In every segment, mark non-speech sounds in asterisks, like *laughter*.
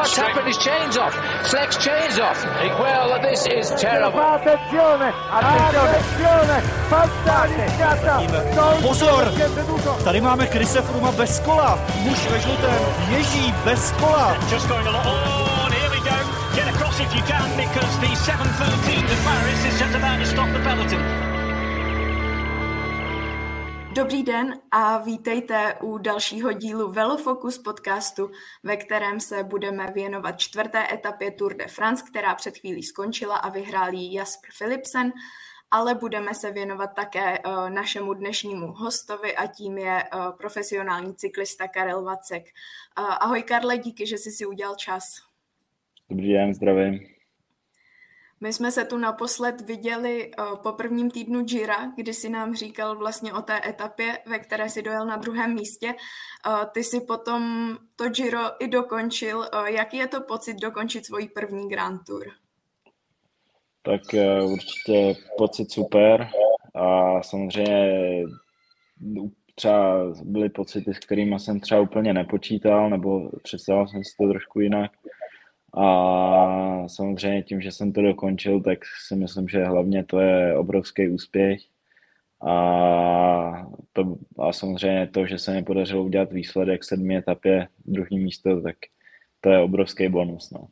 what's happened? His chain's off. Flex chain's off. Well, this is terrible. Attenzione, attenzione, fantasticata. Pozor, tady máme Krise Fruma bez kola. Muž ve žlutém ježí bez kola. Just going along. Oh, and here we go. Get across if you can because the 713 to Paris is just about to stop the peloton. Dobrý den a vítejte u dalšího dílu Velofocus podcastu, ve kterém se budeme věnovat čtvrté etapě Tour de France, která před chvílí skončila a vyhrál ji Jasper Philipsen, ale budeme se věnovat také uh, našemu dnešnímu hostovi a tím je uh, profesionální cyklista Karel Vacek. Uh, ahoj Karle, díky, že jsi si udělal čas. Dobrý den, zdravím. My jsme se tu naposled viděli uh, po prvním týdnu Gira, kdy si nám říkal vlastně o té etapě, ve které si dojel na druhém místě. Uh, ty si potom to Giro i dokončil. Uh, jaký je to pocit dokončit svůj první Grand Tour? Tak určitě pocit super a samozřejmě třeba byly pocity, s kterými jsem třeba úplně nepočítal, nebo představoval jsem si to trošku jinak. A samozřejmě tím, že jsem to dokončil, tak si myslím, že hlavně to je obrovský úspěch. A, to, a samozřejmě to, že se mi podařilo udělat výsledek sedmi etapě, druhý místo, tak to je obrovský bonus. No.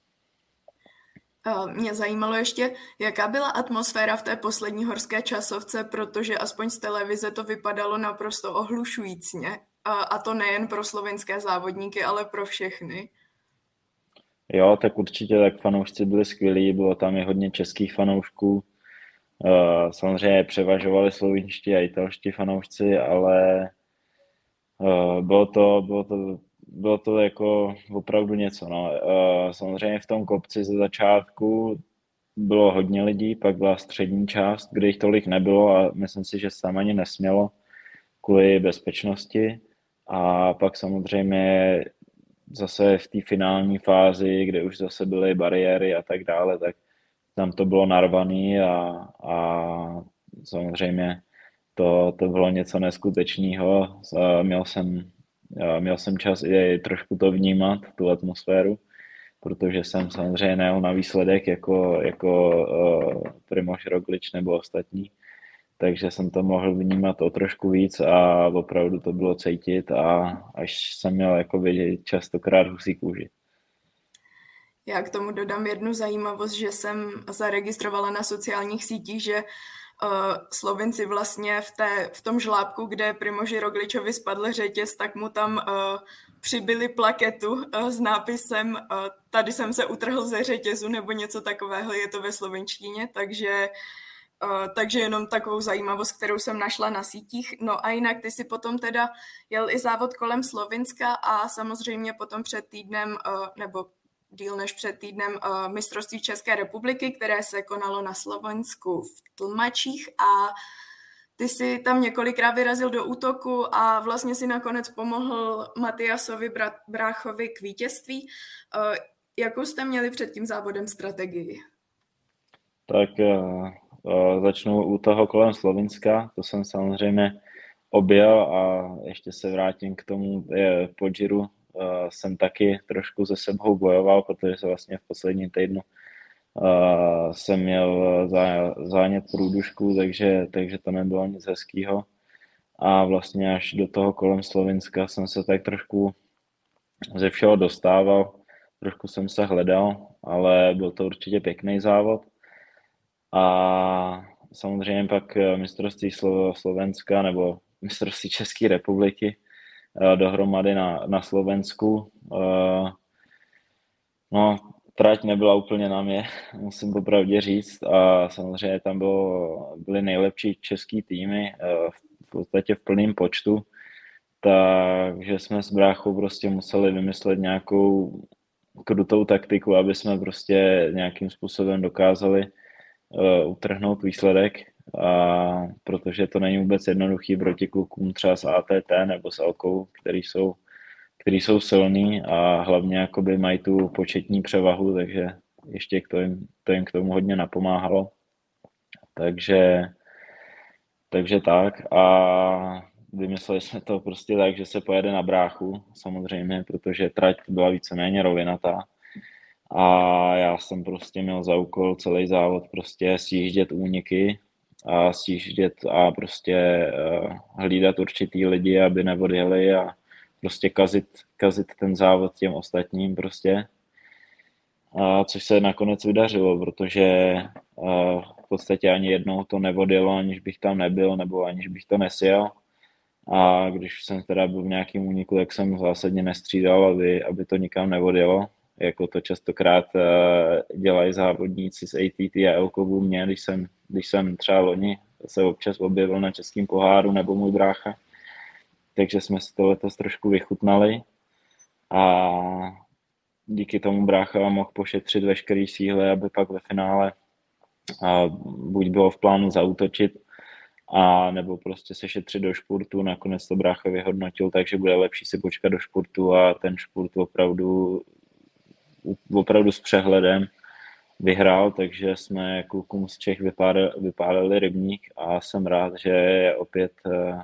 Mě zajímalo ještě, jaká byla atmosféra v té poslední horské časovce, protože aspoň z televize to vypadalo naprosto ohlušujícně. A to nejen pro slovenské závodníky, ale pro všechny. Jo, tak určitě tak fanoušci byli skvělí, bylo tam i hodně českých fanoušků. Uh, samozřejmě převažovali slovinští a italští fanoušci, ale uh, bylo to, bylo to, bylo to jako opravdu něco. No. Uh, samozřejmě v tom kopci ze začátku bylo hodně lidí, pak byla střední část, kde jich tolik nebylo a myslím si, že tam ani nesmělo kvůli bezpečnosti. A pak samozřejmě zase v té finální fázi, kde už zase byly bariéry a tak dále, tak tam to bylo narvaný a, a samozřejmě to, to bylo něco neskutečného. Měl jsem, měl jsem čas i trošku to vnímat, tu atmosféru, protože jsem samozřejmě nejel na výsledek jako, jako uh, Primož Roglič nebo ostatní takže jsem to mohl vnímat o trošku víc a opravdu to bylo cítit a až jsem měl jako vidět častokrát husí kůži. Já k tomu dodám jednu zajímavost, že jsem zaregistrovala na sociálních sítích, že uh, Slovinci vlastně v, té, v tom žlábku, kde Primoži Rogličovi spadl řetěz, tak mu tam uh, přibili plaketu uh, s nápisem uh, tady jsem se utrhl ze řetězu nebo něco takového, je to ve slovenštině, takže uh, Uh, takže jenom takovou zajímavost, kterou jsem našla na sítích. No a jinak ty si potom teda jel i závod kolem Slovinska a samozřejmě potom před týdnem, uh, nebo díl než před týdnem uh, mistrovství České republiky, které se konalo na Slovensku v Tlmačích a ty si tam několikrát vyrazil do útoku a vlastně si nakonec pomohl Matiasovi Bráchovi k vítězství. Jakou jste měli před tím závodem strategii? Tak Začnu u toho kolem Slovinska, to jsem samozřejmě objel a ještě se vrátím k tomu je, Giro. Jsem taky trošku ze sebou bojoval, protože se vlastně v posledním týdnu jsem měl zánět průdušku, takže, takže to nebylo nic hezkého. A vlastně až do toho kolem Slovinska jsem se tak trošku ze všeho dostával, trošku jsem se hledal, ale byl to určitě pěkný závod. A samozřejmě pak eh, mistrovství Slo- Slovenska nebo mistrovství České republiky eh, dohromady na, na Slovensku. Eh, no, trať nebyla úplně na mě, *laughs* musím popravdě říct. A samozřejmě tam bylo, byly nejlepší český týmy v podstatě v plném počtu. Takže jsme s bráchou prostě museli vymyslet nějakou krutou taktiku, aby jsme prostě nějakým způsobem dokázali uh, utrhnout výsledek, a protože to není vůbec jednoduchý proti klukům třeba s ATT nebo s Alkou, který jsou, který jsou silní a hlavně jakoby mají tu početní převahu, takže ještě to jim, to jim k tomu hodně napomáhalo. Takže, takže tak a vymysleli jsme to prostě tak, že se pojede na bráchu, samozřejmě, protože trať byla víceméně rovinatá a já jsem prostě měl za úkol celý závod prostě sjíždět úniky a sjíždět a prostě uh, hlídat určitý lidi, aby neodjeli a prostě kazit, kazit ten závod těm ostatním prostě. A což se nakonec vydařilo, protože uh, v podstatě ani jednou to nevodilo, aniž bych tam nebyl, nebo aniž bych to nesjel. A když jsem teda byl v nějakém úniku, tak jsem zásadně nestřídal, aby, aby to nikam nevodilo jako to častokrát uh, dělají závodníci z ATT a Elkovu mě, když jsem, když jsem třeba loni se občas objevil na českém poháru nebo můj brácha. Takže jsme si to letos trošku vychutnali a díky tomu brácha mohl pošetřit veškerý síly, aby pak ve finále a buď bylo v plánu zautočit, a nebo prostě se šetřit do špurtu. Nakonec to brácha vyhodnotil, takže bude lepší si počkat do špurtu a ten špurt opravdu opravdu s přehledem vyhrál, takže jsme klukům z Čech vypádali, vypálili rybník a jsem rád, že je opět eh,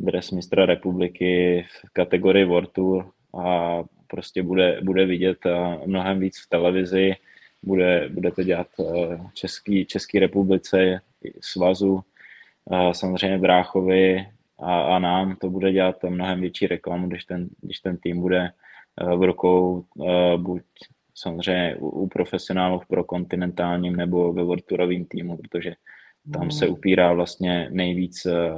dres mistra republiky v kategorii World Tour a prostě bude, bude vidět eh, mnohem víc v televizi, bude, bude to dělat eh, Český, Český republice, svazu, samozřejmě Bráchovi a, a nám to bude dělat mnohem větší reklamu, když ten, když ten tým bude v rukou buď samozřejmě u, u profesionálů pro kontinentálním nebo ve World týmu, protože tam se hmm. upírá vlastně nejvíc, eh,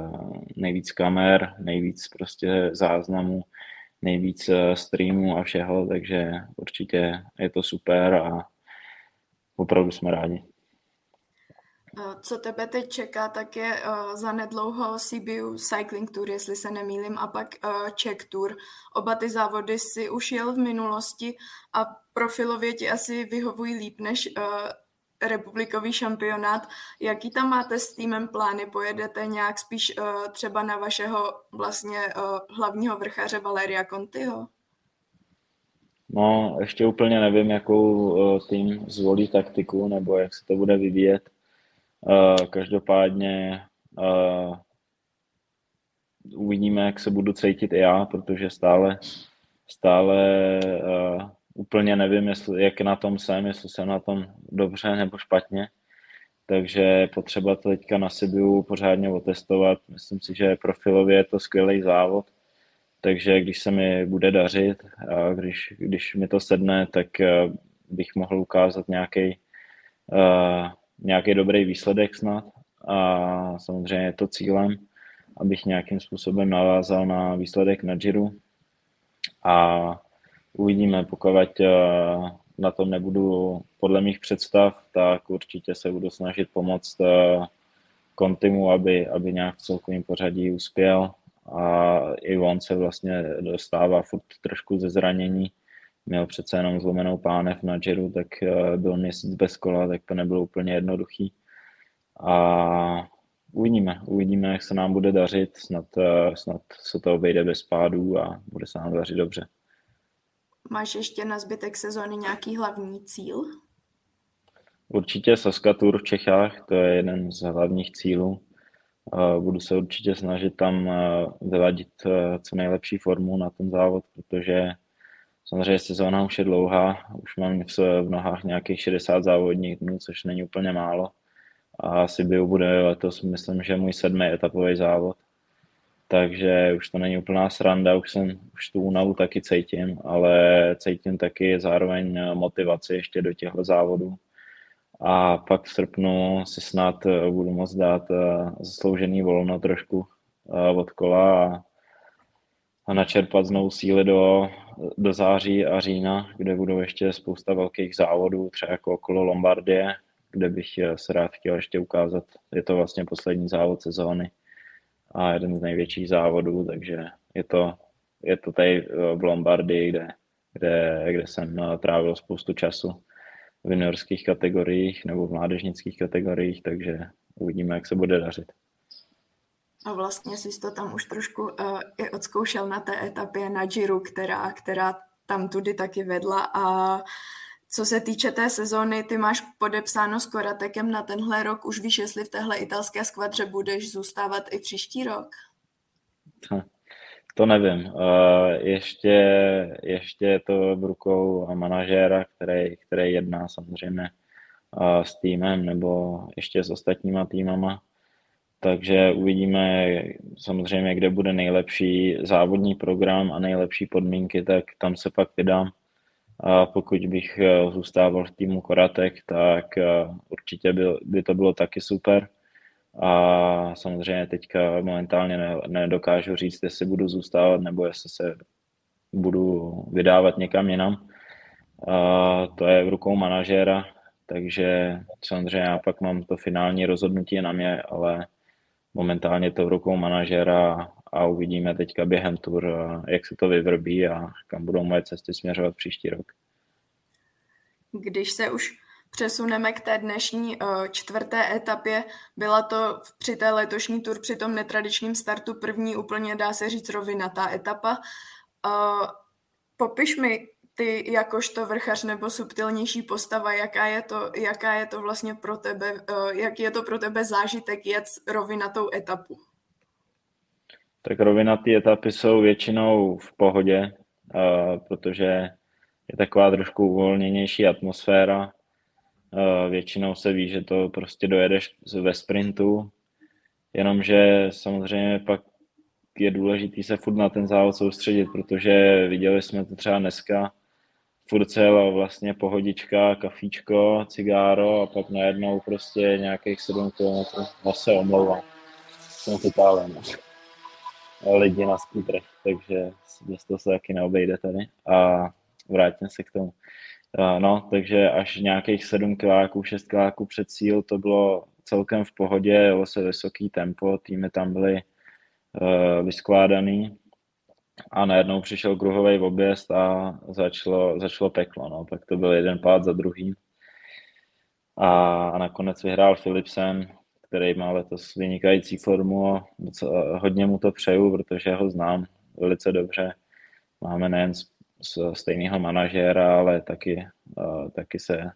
nejvíc kamer, nejvíc prostě záznamů, nejvíc eh, streamů a všeho, takže určitě je to super a opravdu jsme rádi. Co tebe teď čeká, tak je uh, za nedlouho CBU Cycling Tour, jestli se nemýlim, a pak uh, Czech Tour. Oba ty závody si už jel v minulosti a profilově ti asi vyhovují líp než uh, republikový šampionát. Jaký tam máte s týmem plány? Pojedete nějak spíš uh, třeba na vašeho vlastně uh, hlavního vrchaře Valeria Contiho? No, ještě úplně nevím, jakou uh, tým zvolí taktiku, nebo jak se to bude vyvíjet. Uh, každopádně uh, uvidíme, jak se budu cítit i já, protože stále, stále uh, úplně nevím, jestli, jak na tom jsem, jestli jsem na tom dobře nebo špatně. Takže potřeba to teďka na Sibiu pořádně otestovat. Myslím si, že profilově je to skvělý závod, takže když se mi bude dařit a když, když mi to sedne, tak bych mohl ukázat nějaký uh, nějaký dobrý výsledek snad. A samozřejmě je to cílem, abych nějakým způsobem navázal na výsledek na Giro. A uvidíme, pokud eh, na tom nebudu podle mých představ, tak určitě se budu snažit pomoct Kontimu, eh, aby, aby nějak v celkovém pořadí uspěl. A i on se vlastně dostává furt trošku ze zranění, měl přece jenom zlomenou pánev na Jeru, tak eh, byl měsíc bez kola, tak to nebylo úplně jednoduchý. A uvidíme, uvidíme, jak se nám bude dařit, snad, eh, snad se to obejde bez pádů a bude se nám dařit dobře. Máš ještě na zbytek sezóny nějaký hlavní cíl? Určitě Saskatur v Čechách, to je jeden z hlavních cílů. Eh, budu se určitě snažit tam vyladit co nejlepší formu na ten závod, protože Samozřejmě sezóna už je dlouhá, už mám v, v nohách nějakých 60 závodníků, což není úplně málo. A asi by bude letos, myslím, že můj sedmý etapový závod. Takže už to není úplná sranda, už, jsem, už tu únavu taky cítím, ale cítím taky zároveň motivaci ještě do těchto závodů. A pak v srpnu si snad budu moct dát eh, zasloužený volno trošku eh, od kola a, a načerpat znovu síly do, do září a října, kde budou ještě spousta velkých závodů, třeba jako okolo Lombardie, kde bych se rád chtěl ještě ukázat. Je to vlastně poslední závod sezóny a jeden z největších závodů, takže je to, je to tady v Lombardii, kde, kde, kde jsem trávil spoustu času v juniorských kategoriích nebo v mládežnických kategoriích, takže uvidíme, jak se bude dařit. A vlastně jsi to tam už trošku uh, i odzkoušel na té etapě na Giro, která, která tam tudy taky vedla a co se týče té sezóny, ty máš podepsáno s Koratekem na tenhle rok. Už víš, jestli v téhle italské skvadře budeš zůstávat i příští rok? To nevím. Ještě, ještě je to v rukou manažéra, který, který jedná samozřejmě s týmem nebo ještě s ostatníma týmama. Takže uvidíme samozřejmě, kde bude nejlepší závodní program a nejlepší podmínky, tak tam se pak vydám. A pokud bych eh, zůstával v týmu Koratek, tak eh, určitě by, by to bylo taky super. A samozřejmě teďka momentálně ne, nedokážu říct, jestli budu zůstávat nebo jestli se budu vydávat někam jinam. A to je v rukou manažéra, takže samozřejmě já pak mám to finální rozhodnutí na mě, ale momentálně to v rukou manažera a uvidíme teďka během tur, jak se to vyvrbí a kam budou moje cesty směřovat příští rok. Když se už přesuneme k té dnešní čtvrté etapě, byla to při té letošní tur při tom netradičním startu první úplně, dá se říct, rovinatá etapa. Popiš mi ty jakožto vrchař nebo subtilnější postava, jaká je to, jaká je to vlastně pro tebe, eh, jaký je to pro tebe zážitek jet rovinatou etapu? Tak rovinaté etapy jsou většinou v pohodě, eh, protože je taková trošku uvolněnější atmosféra. Eh, většinou se ví, že to prostě dojedeš ve sprintu, jenomže samozřejmě pak je důležité se furt na ten závod soustředit, protože viděli jsme to třeba dneska, furt cel vlastně pohodička, kafíčko, cigáro a pak najednou prostě nějakých 7 km, no se omlouvám, jsem totálně, no. lidi na skútrech, takže bez toho se taky neobejde tady a vrátím se k tomu. No, takže až nějakých 7 kiláků, 6 kiláků před cíl to bylo celkem v pohodě, jelo se vysoký tempo, týmy tam byly uh, vyskládaný, a najednou přišel kruhový objezd a začalo, začalo peklo. No. Pak to byl jeden pád za druhým. A, a nakonec vyhrál Philipsen, který má letos vynikající formu a docela, hodně mu to přeju, protože ho znám velice dobře. Máme nejen z, z stejného manažéra, ale taky, uh, taky, se,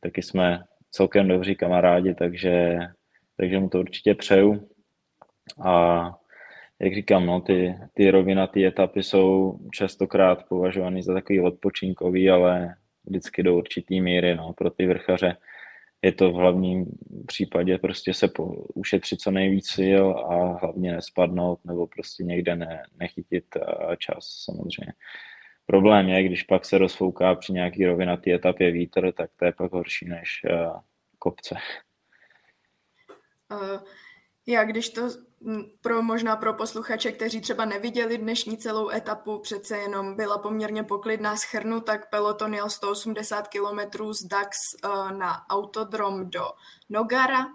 taky jsme celkem dobří kamarádi, takže, takže mu to určitě přeju. A jak říkám, no, ty, ty rovinaté etapy jsou častokrát považovány za takový odpočinkový, ale vždycky do určitý míry, no, pro ty vrchaře je to v hlavním případě prostě se po, ušetřit co nejvíc sil a hlavně nespadnout nebo prostě někde ne, nechytit čas samozřejmě. Problém je, když pak se rozfouká při nějaký rovinatý etapě vítr, tak to je pak horší než uh, kopce. Uh, já když to pro možná pro posluchače, kteří třeba neviděli dnešní celou etapu, přece jenom byla poměrně poklidná schrnu, tak peloton jel 180 km z Dax uh, na autodrom do Nogara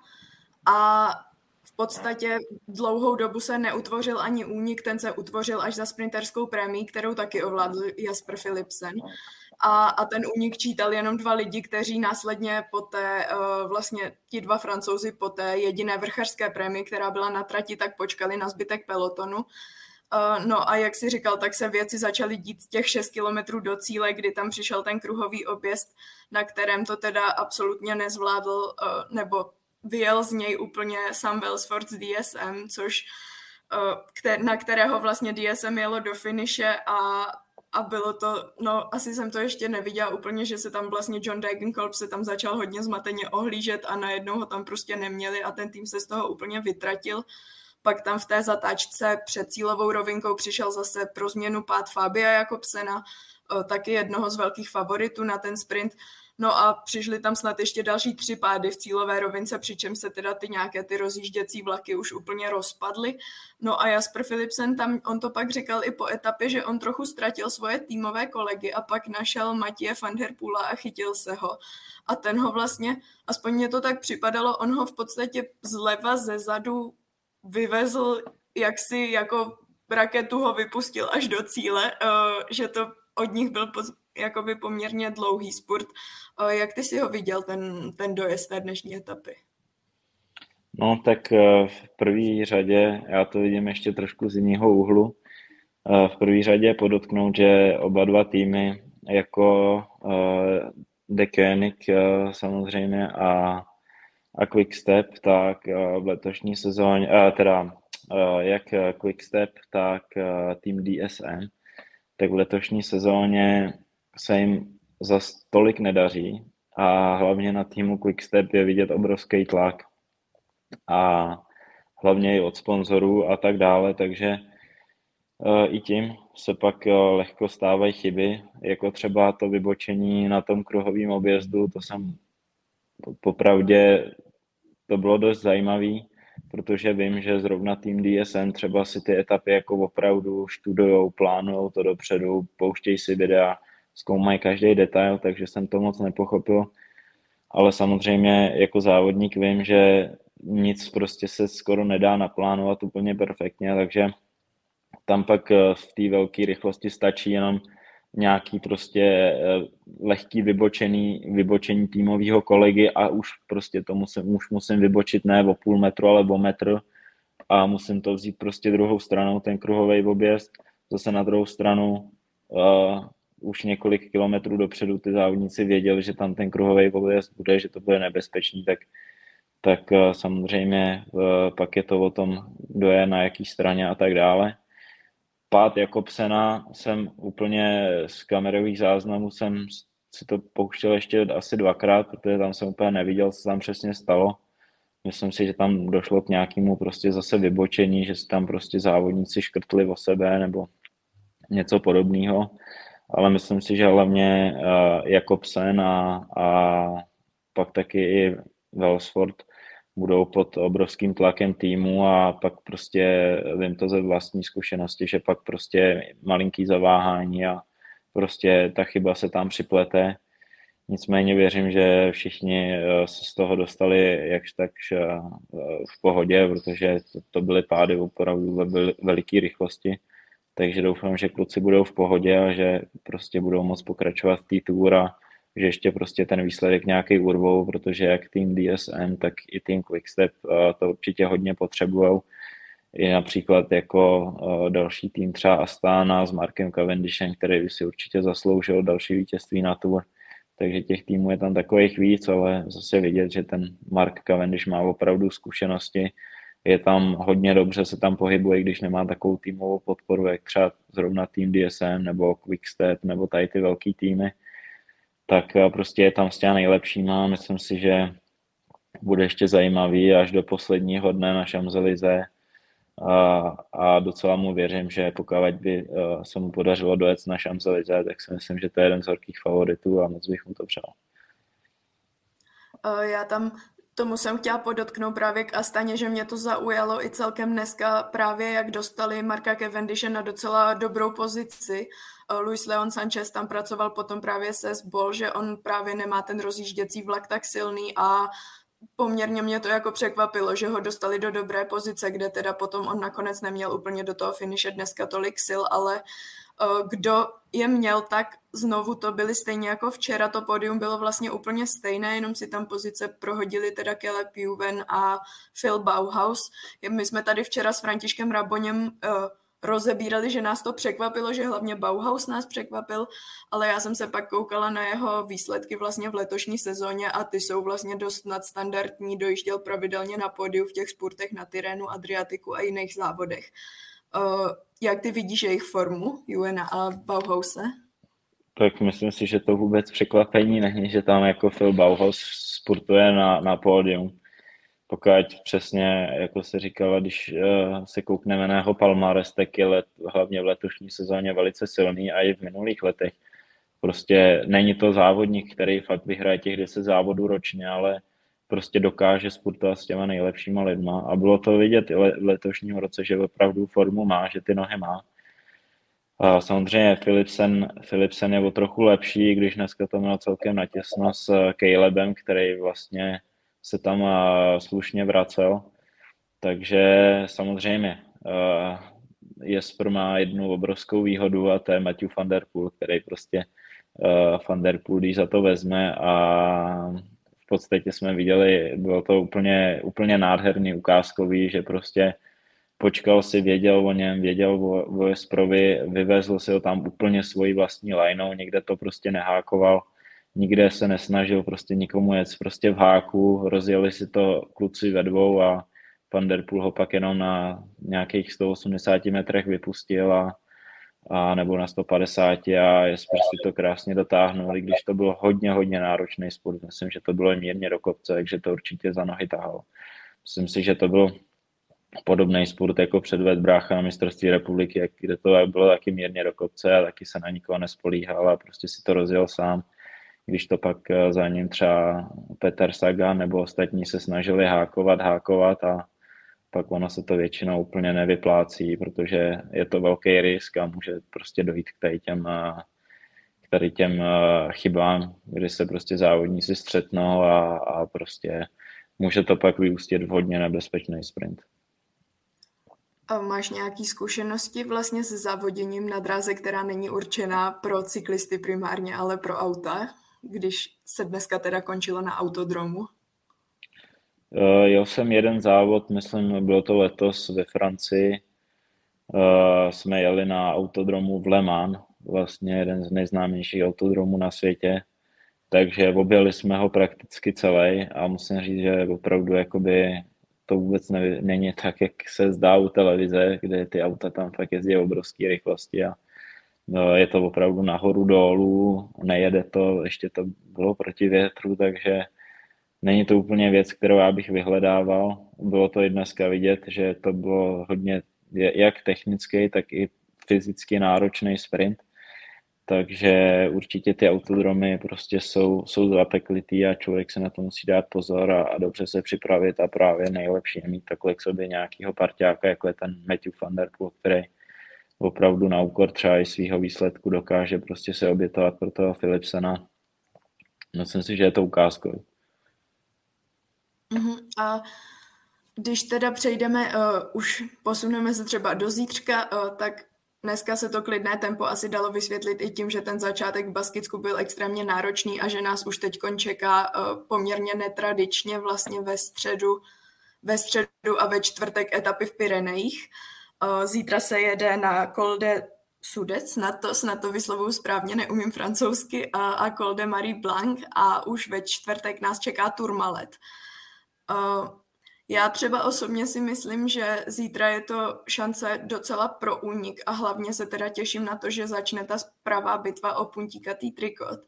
a v podstatě dlouhou dobu se neutvořil ani únik, ten se utvořil až za sprinterskou prémí, kterou taky ovládl Jasper Philipsen a, a ten únik čítal jenom dva lidi, kteří následně poté, uh, vlastně ti dva francouzi po té jediné vrchařské prémii, která byla na trati, tak počkali na zbytek pelotonu. Uh, no a jak si říkal, tak se věci začaly dít těch 6 kilometrů do cíle, kdy tam přišel ten kruhový objezd, na kterém to teda absolutně nezvládl, uh, nebo vyjel z něj úplně sam Wellsford z DSM, což na kterého vlastně DSM jelo do finiše a a bylo to, no asi jsem to ještě neviděla úplně, že se tam vlastně John Degenkolb se tam začal hodně zmateně ohlížet a najednou ho tam prostě neměli a ten tým se z toho úplně vytratil. Pak tam v té zatáčce před cílovou rovinkou přišel zase pro změnu pád Fabia Jakobsena, taky jednoho z velkých favoritů na ten sprint. No a přišly tam snad ještě další tři pády v cílové rovince, přičemž se teda ty nějaké ty rozjížděcí vlaky už úplně rozpadly. No a Jasper Philipsen tam, on to pak říkal i po etapě, že on trochu ztratil svoje týmové kolegy a pak našel Matěje van der Pula a chytil se ho. A ten ho vlastně, aspoň mě to tak připadalo, on ho v podstatě zleva ze zadu vyvezl, jak si jako raketu ho vypustil až do cíle, že to od nich byl jakoby poměrně dlouhý sport. Jak ty si ho viděl, ten, ten dojezd té dnešní etapy? No tak eh, v první řadě, já to vidím ještě trošku z jiného úhlu, eh, v první řadě podotknout, že oba dva týmy jako eh, De Koenig samozřejmě a, a Quickstep, tak v letošní sezóně, teda jak Quickstep, tak tým DSM, tak v letošní sezóně se jim za tolik nedaří a hlavně na týmu Quickstep je vidět obrovský tlak a hlavně i od sponzorů a tak dále, takže i tím se pak lehko stávají chyby, jako třeba to vybočení na tom kruhovém objezdu, to jsem popravdě, to bylo dost zajímavý, protože vím, že zrovna tým DSM třeba si ty etapy jako opravdu študujou, plánujou to dopředu, pouštějí si videa, zkoumají každý detail, takže jsem to moc nepochopil. Ale samozřejmě jako závodník vím, že nic prostě se skoro nedá naplánovat úplně perfektně, takže tam pak eh, v té velké rychlosti stačí jenom nějaký prostě eh, lehký vybočený, vybočení týmového kolegy a už prostě to musím, už musím vybočit ne o půl metru, ale o metr a musím to vzít prostě druhou stranou, ten kruhový objezd. Zase na druhou stranu uh, už několik kilometrů dopředu ty závodníci věděli, že tam ten kruhový objezd bude, že to bude nebezpečný, tak, tak uh, samozřejmě uh, pak je to o tom, kdo je na jaký straně a tak dále pád Jakobsena jsem úplně z kamerových záznamů jsem si to pouštěl ještě asi dvakrát, protože tam jsem úplně neviděl, co tam přesně stalo. Myslím si, že tam došlo k nějakému prostě zase vybočení, že si tam prostě závodníci škrtli o sebe nebo něco podobného. Ale myslím si, že hlavně uh, Jakobsen a, a pak taky i Wellsford budou pod obrovským tlakem týmu a pak prostě vím to ze vlastní zkušenosti, že pak prostě malinký zaváhání a prostě ta chyba se tam připlete. Nicméně věřím, že všichni eh, se z toho dostali jakž takž eh, v pohodě, protože to, byly pády opravdu ve veliké rychlosti. Takže doufám, že kluci budou v pohodě a že prostě budou moct pokračovat v té tour a že ještě prostě ten výsledek nějaký urvou, protože jak tým DSM, tak i tým Quickstep eh, to určitě hodně potřebují. I například jako eh, další tým třeba Astana s Markem Cavendishem, který by si určitě zasloužil další vítězství na Tour. Takže těch týmů je tam takových víc, ale zase vidět, že ten Mark Cavendish má opravdu zkušenosti, je tam hodně dobře, se tam pohybuje, když nemá takovou týmovou podporu, jak třeba zrovna tým DSM nebo Quickstep nebo tady ty velký týmy tak eh, prostě je tam s těma nejlepšíma. Myslím si, že bude ještě zajímavý až do posledního dne na Šamzelize a, a docela mu věřím, že pokud by uh, se mu podařilo dojet na Šamzelize, tak si myslím, že to je jeden z velkých favoritů a moc bych mu to přál. Eh, já tam tomu jsem chtěla podotknout právě k Astaně, že mě to zaujalo i celkem dneska právě, jak dostali Marka Cavendishe na docela dobrou pozici. Eh, Luis Leon Sanchez tam pracoval potom právě se Sbol, že on právě nemá ten rozjížděcí vlak tak silný a poměrně mě to jako překvapilo, že ho dostali do dobré pozice, kde teda potom on nakonec neměl úplně do toho finiše dneska tolik sil, ale Eh, kdo je měl, tak znovu to byly stejně jako včera, to pódium bylo vlastně úplně stejné, jenom si tam pozice prohodili teda Caleb Juven a Phil Bauhaus. My jsme tady včera s Františkem Raboněm uh, rozebírali, že nás to překvapilo, že hlavně Bauhaus nás překvapil, ale já jsem se pak koukala na jeho výsledky vlastně v letošní sezóně a ty jsou vlastně dost nadstandardní, dojížděl pravidelně na pódiu v těch sportech na Tyrénu, Adriatiku a jiných závodech. Uh, jak ty vidíš jejich formu, Juena a Bauhause? Tak myslím si, že to vůbec překvapení není, že tam jako Phil Bauhaus sportuje na, na pódium. Pokud přesně, jako se říkalo, když uh, se koukneme na jeho palmares, tak je let, hlavně v letošní sezóně velice silný a i v minulých letech. Prostě není to závodník, který fakt vyhraje těch 10 závodů ročně, ale prostě dokáže sportovat s těma nejlepšíma lidma a bylo to vidět i v letošním roce, že opravdu formu má, že ty nohy má. A samozřejmě Philipsen, Philipsen je o trochu lepší, když dneska to měl celkem natěsno s Calebem, který vlastně se tam slušně vracel. Takže samozřejmě Jesper má jednu obrovskou výhodu a to je Matthew van der Poel, který prostě van der Poel, když za to vezme a podstatě jsme viděli, bylo to úplně, úplně nádherný ukázkový, že prostě počkal si, věděl o něm, věděl o, o Jesprovi, vyvezl si ho tam úplně svojí vlastní lineou, nikde to prostě nehákoval, nikde se nesnažil prostě nikomu jet prostě v háku, rozjeli si to kluci ve dvou a Van Der Poel ho pak jenom na nějakých 180 metrech vypustil a, a nebo na 150 a je prostě to krásně dotáhnul, i když to bylo hodně, hodně náročný sport. Myslím, že to bylo mírně do kopce, takže to určitě za nohy tahalo. Myslím si, že to byl podobný sport jako předved brácha na mistrovství republiky, kde to bylo taky mírně do kopce a taky se na nikoho nespolíhal a prostě si to rozjel sám. Když to pak eh, za ním třeba Peter Saga nebo ostatní se snažili hákovat, hákovat a pak ono se to většinou úplně nevyplácí, protože je to velký risk a může prostě dojít k tady těm, eh, k tady těm eh, chybám, kdy se prostě závodníci střetnou a, a prostě může to pak vyústit v hodně nebezpečný sprint. A máš nějaké zkušenosti vlastně se závoděním na dráze, která není určená pro cyklisty primárně, ale pro auta, když se dneska teda končilo na autodromu? Uh, jel jsem jeden závod, myslím, bylo to letos ve Francii. Uh, jsme jeli na autodromu v Le Mans, vlastně jeden z nejznámějších autodromů na světě. Takže objeli jsme ho prakticky celý a musím říct, že opravdu jakoby to vůbec ne, není tak, jak se zdá u televize, kde ty auta tam fakt jezdí obrovské rychlosti a je to opravdu nahoru dolů, nejede to, ještě to bylo proti větru, takže není to úplně věc, kterou já bych vyhledával. Bylo to i dneska vidět, že to bylo hodně jak technický, tak i fyzicky náročný sprint takže určitě ty autodromy prostě jsou, jsou zapeklitý a člověk se na to musí dát pozor a, a dobře se připravit a právě nejlepší je mít takhle k sobě nějakého parťáka, jako je ten Matthew van der Poel, který opravdu na úkor třeba i svého výsledku dokáže prostě se obětovat pro toho Philipsena. Myslím si, že je to ukázkový. Uh-huh. A když teda přejdeme, uh, už posuneme se třeba do zítřka, uh, tak Dneska se to klidné tempo asi dalo vysvětlit i tím, že ten začátek v Baskicku byl extrémně náročný a že nás už teď čeká eh, poměrně netradičně vlastně ve středu, ve středu a ve čtvrtek etapy v Pyrenejích. Eh, zítra se jede na Col de Sudec, na to, snad to vyslovuju správně, neumím francouzsky, a, Col de Marie Blanc a už ve čtvrtek nás čeká Turmalet. Já třeba osobně si myslím, že zítra je to šance docela pro únik a hlavně se teda těším na to, že začne ta pravá bitva o puntíkatý trikot.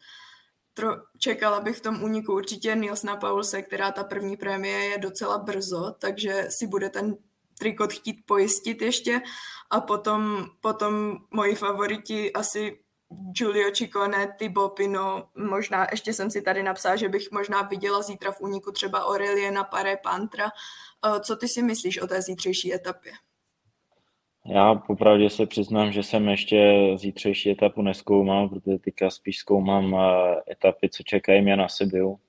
Tro, čekala bych v tom úniku určitě Nilsna Paulse, která ta první prémie je docela brzo, takže si bude ten trikot chtít pojistit ještě a potom, potom moji favoriti asi Giulio Ciccone, Thibaut Pino, možná ještě jsem si tady napsala, že bych možná viděla zítra v úniku třeba Aureliena Pare Pantra. Eh, co ty si myslíš o té zítřejší etapě? Já popravdě se přiznám, že jsem ještě zítřejší etapu neskoumal, protože teďka spíš zkoumám eh, etapy, co čekají mě na Sibiu.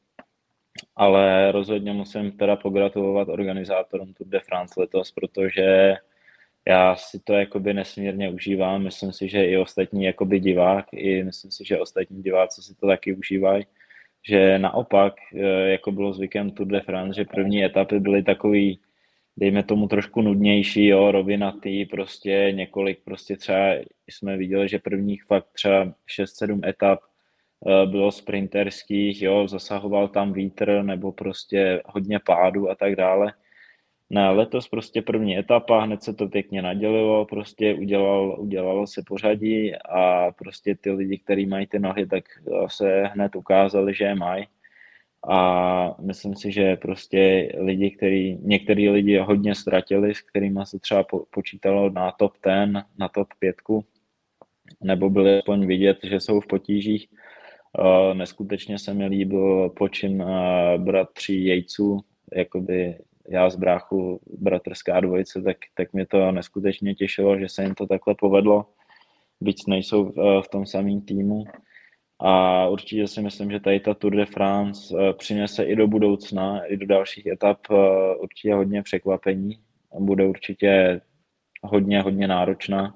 Ale rozhodně musím teda pogratulovat organizátorům Tour de France letos, protože já si to jakoby nesmírně užívám, myslím si, že i ostatní jakoby divák, i myslím si, že ostatní diváci si to taky užívají, že naopak, e, jako bylo zvykem Tour de France, že první etapy byly takový, dejme tomu trošku nudnější, jo, rovinatý, prostě několik, prostě třeba jsme viděli, že prvních fakt třeba 6-7 etap bylo sprinterských, jo, zasahoval tam vítr nebo prostě hodně pádu a tak dále ne, letos prostě první etapa, hned se to pěkně nadělilo, prostě udělal, udělalo se pořadí a prostě ty lidi, kteří mají ty nohy, tak se hned ukázali, že je mají. A myslím si, že prostě lidi, který, některý lidi hodně ztratili, s kterými se třeba po, počítalo na top ten, na top pětku, nebo byli aspoň vidět, že jsou v potížích. Uh, neskutečně se mi líbil počin uh, bratří Jejců, jakoby já z bráchu bratrská dvojice, tak, tak mě to neskutečně těšilo, že se jim to takhle povedlo, byť nejsou v, v tom samém týmu. A určitě si myslím, že tady ta Tour de France eh, přinese i do budoucna, i do dalších etap eh, určitě hodně překvapení. Bude určitě hodně, hodně náročná.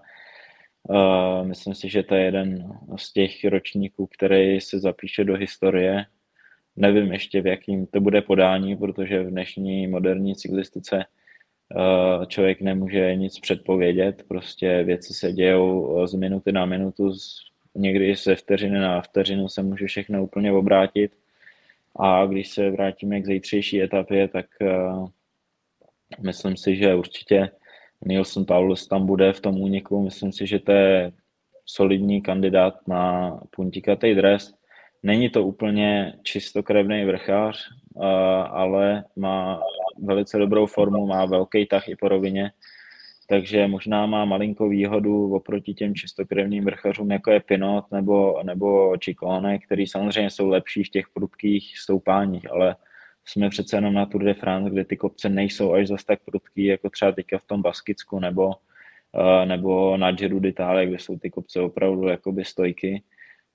Eh, myslím si, že to je jeden z těch ročníků, který se zapíše do historie. Nevím ještě, v jakým to bude podání, protože v dnešní moderní cyklistice eh, člověk nemůže nic předpovědět, prostě věci se dějou eh, z minuty na minutu, někdy se vteřiny na vteřinu se může všechno úplně obrátit. A když se vrátíme k zítřejší etapě, tak, eh, myslím si, že určitě Nielsen Paulus tam bude v tom úniku. Myslím si, že to je solidní kandidát na puntikatý dres. Není to úplně čistokrevný vrchář, ale má velice dobrou formu, má velký tah i po rovině, takže možná má malinkou výhodu oproti těm čistokrevným vrchařům, jako je Pinot nebo, nebo Čikone, který samozřejmě jsou lepší v těch prudkých stoupáních, ale jsme přece jenom na Tour de France, kde ty kopce nejsou až zas tak prudký, jako třeba teďka v tom Baskicku nebo, nebo na Giro d'Italia, kde jsou ty kopce opravdu jakoby stojky.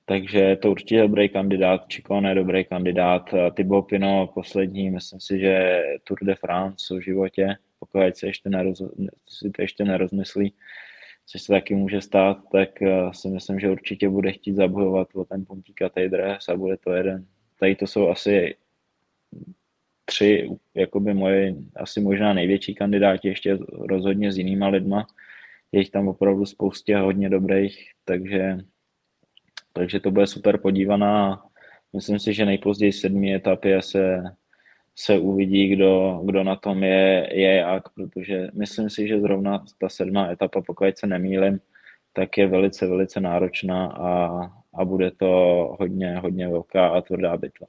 Takže to určitě dobrý kandidát, je dobrý kandidát, Thibaut Pino poslední, myslím si, že Tour de France v životě, pokud se ještě neroz, si to ještě nerozmyslí, což se taky může stát, tak eh, si myslím, že určitě bude chtít zabojovat o ten puntíkatý dres a bude to jeden. Tady to jsou asi tři, jakoby moje asi možná největší kandidáti, ještě rozhodně s jinýma lidma. Je jich tam opravdu spoustě hodně dobrých, takže, takže to bude super podívaná. Myslím si, že nejpozději sedmý etapě se, se uvidí, kdo, kdo na tom je, je jak, protože myslím si, že zrovna ta sedmá etapa, pokud se nemýlim, tak je velice, velice náročná a, a bude to hodně, hodně velká a tvrdá bitva.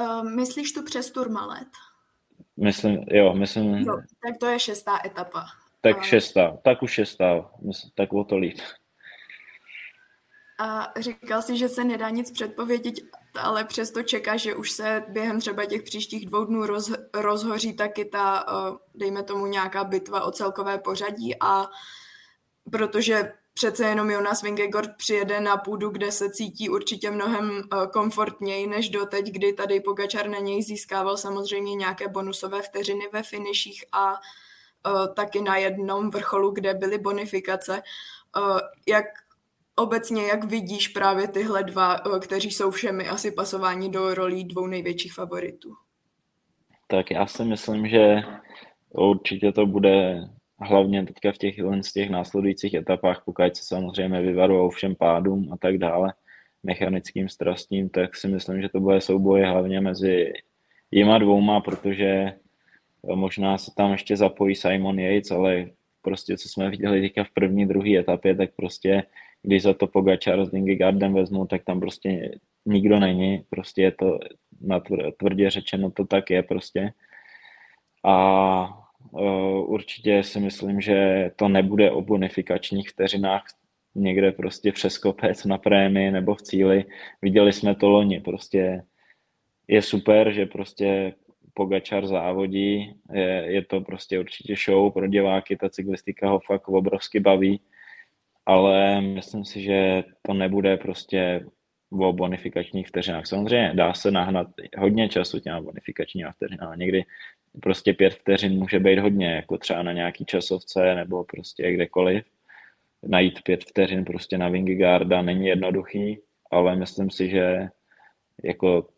Uh, myslíš tu přes Turmalet? Myslím, jo, myslím. Jo, tak to je šestá etapa. Tak uh, šestá, tak už šestá, myslím, tak o to líp. A říkal si, že se nedá nic předpovědět, ale přesto čeká, že už se během třeba těch příštích dvou dnů roz, rozhoří taky ta, uh, dejme tomu, nějaká bitva o celkové pořadí a protože přece jenom Jonas Vingegaard přijede na půdu, kde se cítí určitě mnohem uh, komfortněji než doteď, kdy tady Pogačar na něj získával samozřejmě nějaké bonusové vteřiny ve finiších a uh, taky na jednom vrcholu, kde byly bonifikace. Uh, jak obecně, jak vidíš právě tyhle dva, kteří jsou všemi asi pasováni do rolí dvou největších favoritů? Tak já si myslím, že určitě to bude hlavně teďka v těch, z těch následujících etapách, pokud se samozřejmě vyvarují všem pádům a tak dále, mechanickým strastím, tak si myslím, že to bude souboj hlavně mezi jima dvouma, protože možná se tam ještě zapojí Simon Yates, ale prostě co jsme viděli teďka v první, druhé etapě, tak prostě když za to Pogačar s Vingegaardem vezmu, tak tam prostě nikdo není, prostě je to na tvrdě řečeno, to tak je prostě. A Eh, určitě si myslím, že to nebude o bonifikačních vteřinách někde prostě přes kopec na prémii nebo v cíli. Viděli jsme to loni, prostě je super, že prostě Pogačar závodí, je, je to prostě určitě show pro diváky, ta cyklistika ho fakt obrovsky baví, ale myslím si, že to nebude prostě o bonifikačních vteřinách. Samozřejmě dá se nahnat hodně času těma bonifikačníma vteřinama. Někdy prostě pět vteřin může být hodně, jako třeba na nějaký časovce nebo prostě kdekoliv. Najít pět vteřin prostě na Vingegaarda není jednoduchý, ale myslím si, že jako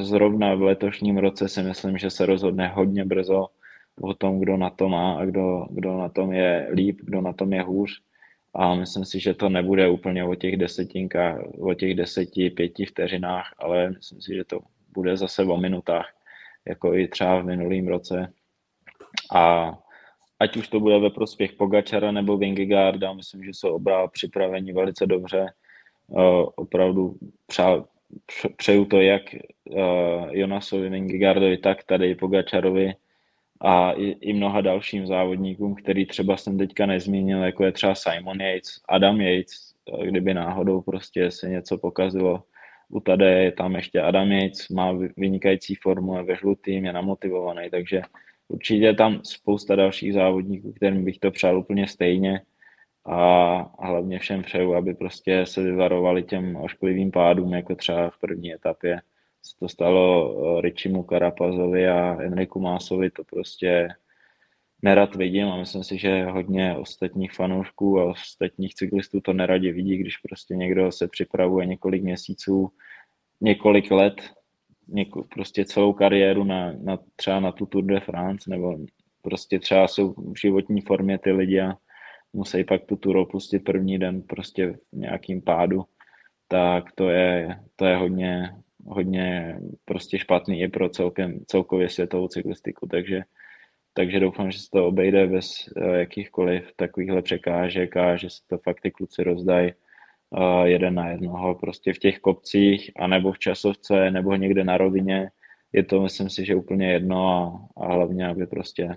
zrovna v letošním roce si myslím, že se rozhodne hodně brzo o tom, kdo na to má a kdo, kdo na tom je líp, kdo na tom je hůř. A myslím si, že to nebude úplně o těch desetinkách, o těch deseti, pěti vteřinách, ale myslím si, že to bude zase o minutách jako i třeba v minulém roce. A ať už to bude ve prospěch Pogačara nebo Vingegaarda, myslím, že jsou oba připraveni velice dobře. Uh, opravdu přá, přeju to jak uh, Jonasovi Vingegaardovi, tak tady Pogačarovi a i, i mnoha dalším závodníkům, který třeba jsem teďka nezmínil, jako je třeba Simon Yates, Adam Yates, kdyby náhodou prostě se něco pokazilo, u Tade je tam ještě Adam Yates, má vynikající formu, je ve žlutým, je namotivovaný, takže určitě je tam spousta dalších závodníků, kterým bych to přál úplně stejně. A hlavně všem přeju, aby prostě se vyvarovali těm ošklivým pádům, jako třeba v první etapě se to stalo eh, Richimu Karapazovi a Enriku Másovi, to prostě nerad vidím a myslím si, že hodně ostatních fanoušků a ostatních cyklistů to neradě vidí, když prostě někdo se připravuje několik měsíců, několik let, něko, prostě celou kariéru na, na, třeba na tu Tour de France, nebo prostě třeba jsou v životní formě ty lidi a musí pak tu Tour opustit první den prostě v nějakým pádu, tak to je, to je hodně, hodně prostě špatný i pro celkem, celkově světovou cyklistiku, takže takže doufám, že se to obejde bez jakýchkoliv takovýchhle překážek a že se to fakt ty kluci rozdají jeden na jednoho prostě v těch kopcích, anebo v časovce, nebo někde na rovině. Je to, myslím si, že úplně jedno a, a hlavně, aby prostě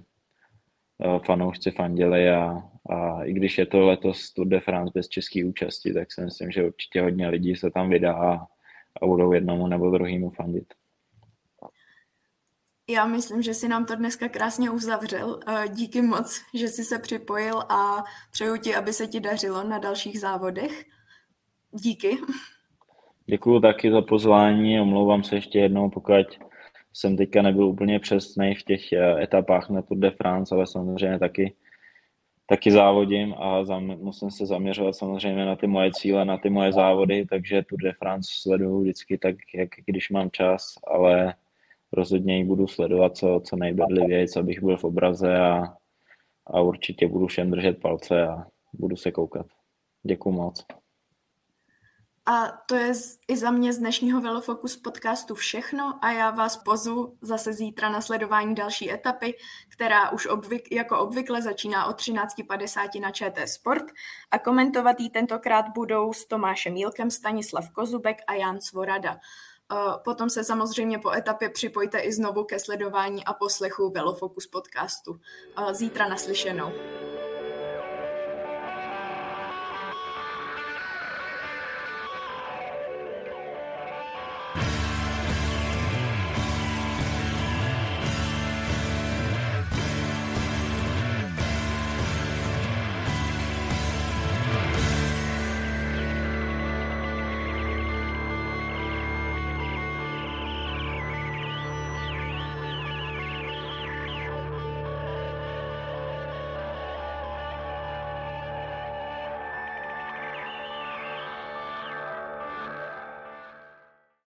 fanoušci fandili a, a i když je to letos Tour de France bez české účasti, tak si myslím, že určitě hodně lidí se tam vydá a budou jednomu nebo druhému fandit. Já myslím, že si nám to dneska krásně uzavřel. Díky moc, že jsi se připojil a přeju ti, aby se ti dařilo na dalších závodech. Díky. Děkuji taky za pozvání. Omlouvám se ještě jednou, pokud jsem teďka nebyl úplně přesný v těch eh, etapách na Tour de France, ale samozřejmě taky, taky závodím a zam, musím se zaměřovat samozřejmě na ty moje cíle, na ty moje závody, takže Tour de France sleduju vždycky tak, jak když mám čas, ale rozhodně ji budu sledovat co, co nejbedlivěji, abych byl v obraze a, a určitě budu všem držet palce a budu se koukat. Děkuji moc. A to je i za mě z dnešního Velofocus podcastu všechno a já vás pozvu zase zítra na sledování další etapy, která už obvyk, jako obvykle začíná o 13.50 na ČT Sport a komentovat jí tentokrát budou s Tomášem Jílkem, Stanislav Kozubek a Jan Svorada. Potom se samozřejmě po etapě připojte i znovu ke sledování a poslechu Velofocus podcastu. Zítra naslyšenou.